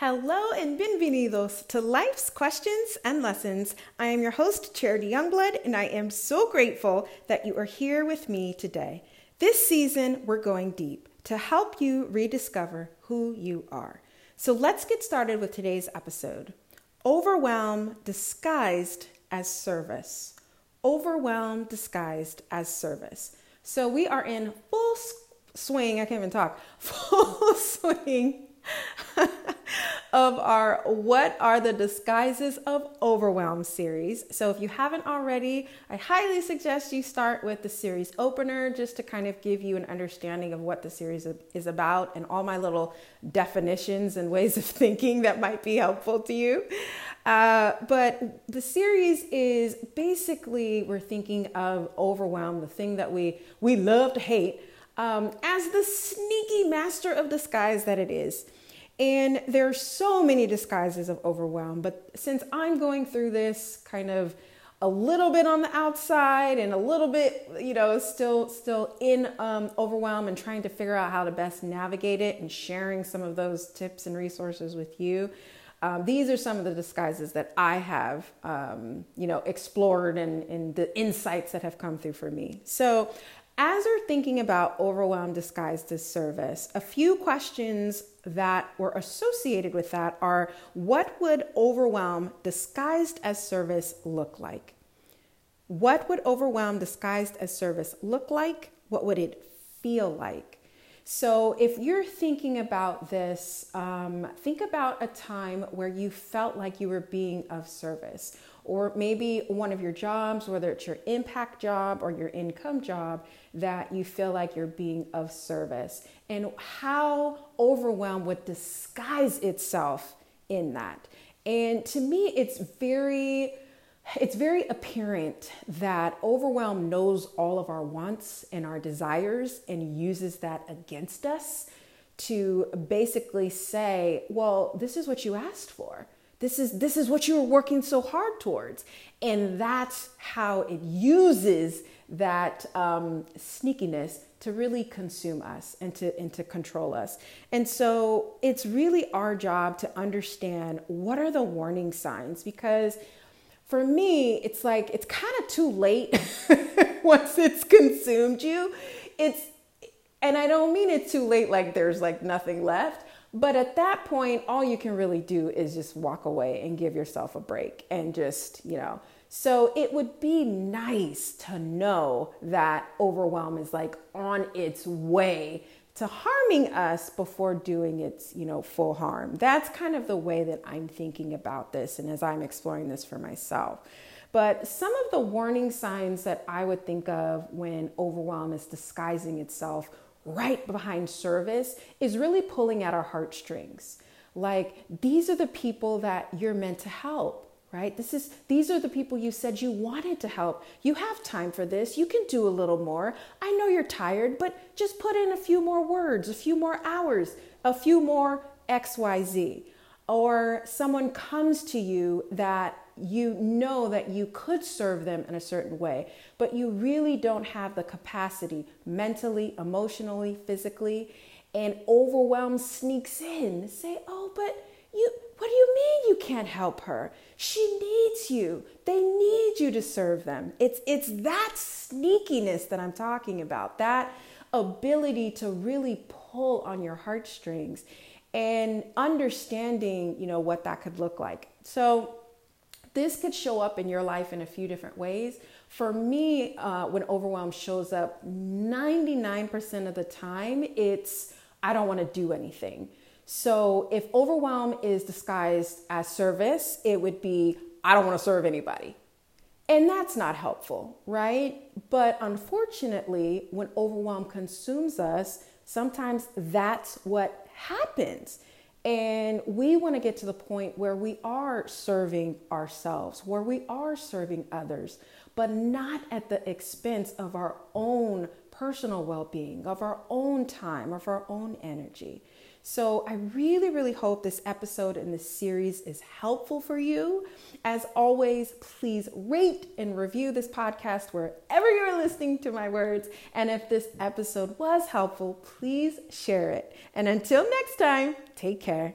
Hello and bienvenidos to Life's Questions and Lessons. I am your host, Charity Youngblood, and I am so grateful that you are here with me today. This season, we're going deep to help you rediscover who you are. So let's get started with today's episode Overwhelm disguised as service. Overwhelm disguised as service. So we are in full swing, I can't even talk, full swing of our What Are the Disguises of Overwhelm series. So, if you haven't already, I highly suggest you start with the series opener just to kind of give you an understanding of what the series is about and all my little definitions and ways of thinking that might be helpful to you. Uh, but the series is basically we're thinking of overwhelm, the thing that we we love to hate, um, as the sneaky master of disguise that it is. And there are so many disguises of overwhelm, but since I'm going through this kind of a little bit on the outside and a little bit, you know, still still in um, overwhelm and trying to figure out how to best navigate it and sharing some of those tips and resources with you. Um, these are some of the disguises that I have, um, you know, explored and, and the insights that have come through for me. So as we're thinking about overwhelm disguised as service, a few questions that were associated with that are what would overwhelm disguised as service look like? What would overwhelm disguised as service look like? What would it feel like? So, if you're thinking about this, um, think about a time where you felt like you were being of service, or maybe one of your jobs, whether it's your impact job or your income job, that you feel like you're being of service, and how overwhelm would disguise itself in that. And to me, it's very it's very apparent that overwhelm knows all of our wants and our desires and uses that against us to basically say, well, this is what you asked for. This is this is what you were working so hard towards, and that's how it uses that um, sneakiness to really consume us and to and to control us. And so it's really our job to understand what are the warning signs because for me it's like it's kind of too late once it's consumed you. It's and I don't mean it too late like there's like nothing left but at that point, all you can really do is just walk away and give yourself a break and just, you know. So it would be nice to know that overwhelm is like on its way to harming us before doing its, you know, full harm. That's kind of the way that I'm thinking about this and as I'm exploring this for myself. But some of the warning signs that I would think of when overwhelm is disguising itself right behind service is really pulling at our heartstrings. Like these are the people that you're meant to help right? This is these are the people you said you wanted to help. You have time for this. You can do a little more. I know you're tired but just put in a few more words a few more hours a few more xyz or someone comes to you that you know that you could serve them in a certain way, but you really don't have the capacity mentally, emotionally, physically, and overwhelm sneaks in. Say, oh, but you, what do you mean you can't help her? She needs you. They need you to serve them. It's, it's that sneakiness that I'm talking about, that ability to really pull on your heartstrings and understanding, you know, what that could look like. So this could show up in your life in a few different ways. For me, uh, when overwhelm shows up, 99% of the time, it's I don't want to do anything. So if overwhelm is disguised as service, it would be I don't want to serve anybody. And that's not helpful, right? But unfortunately, when overwhelm consumes us, sometimes that's what happens. And we want to get to the point where we are serving ourselves, where we are serving others, but not at the expense of our own personal well being, of our own time, of our own energy. So, I really, really hope this episode and this series is helpful for you. As always, please rate and review this podcast wherever you're listening to my words. And if this episode was helpful, please share it. And until next time, take care.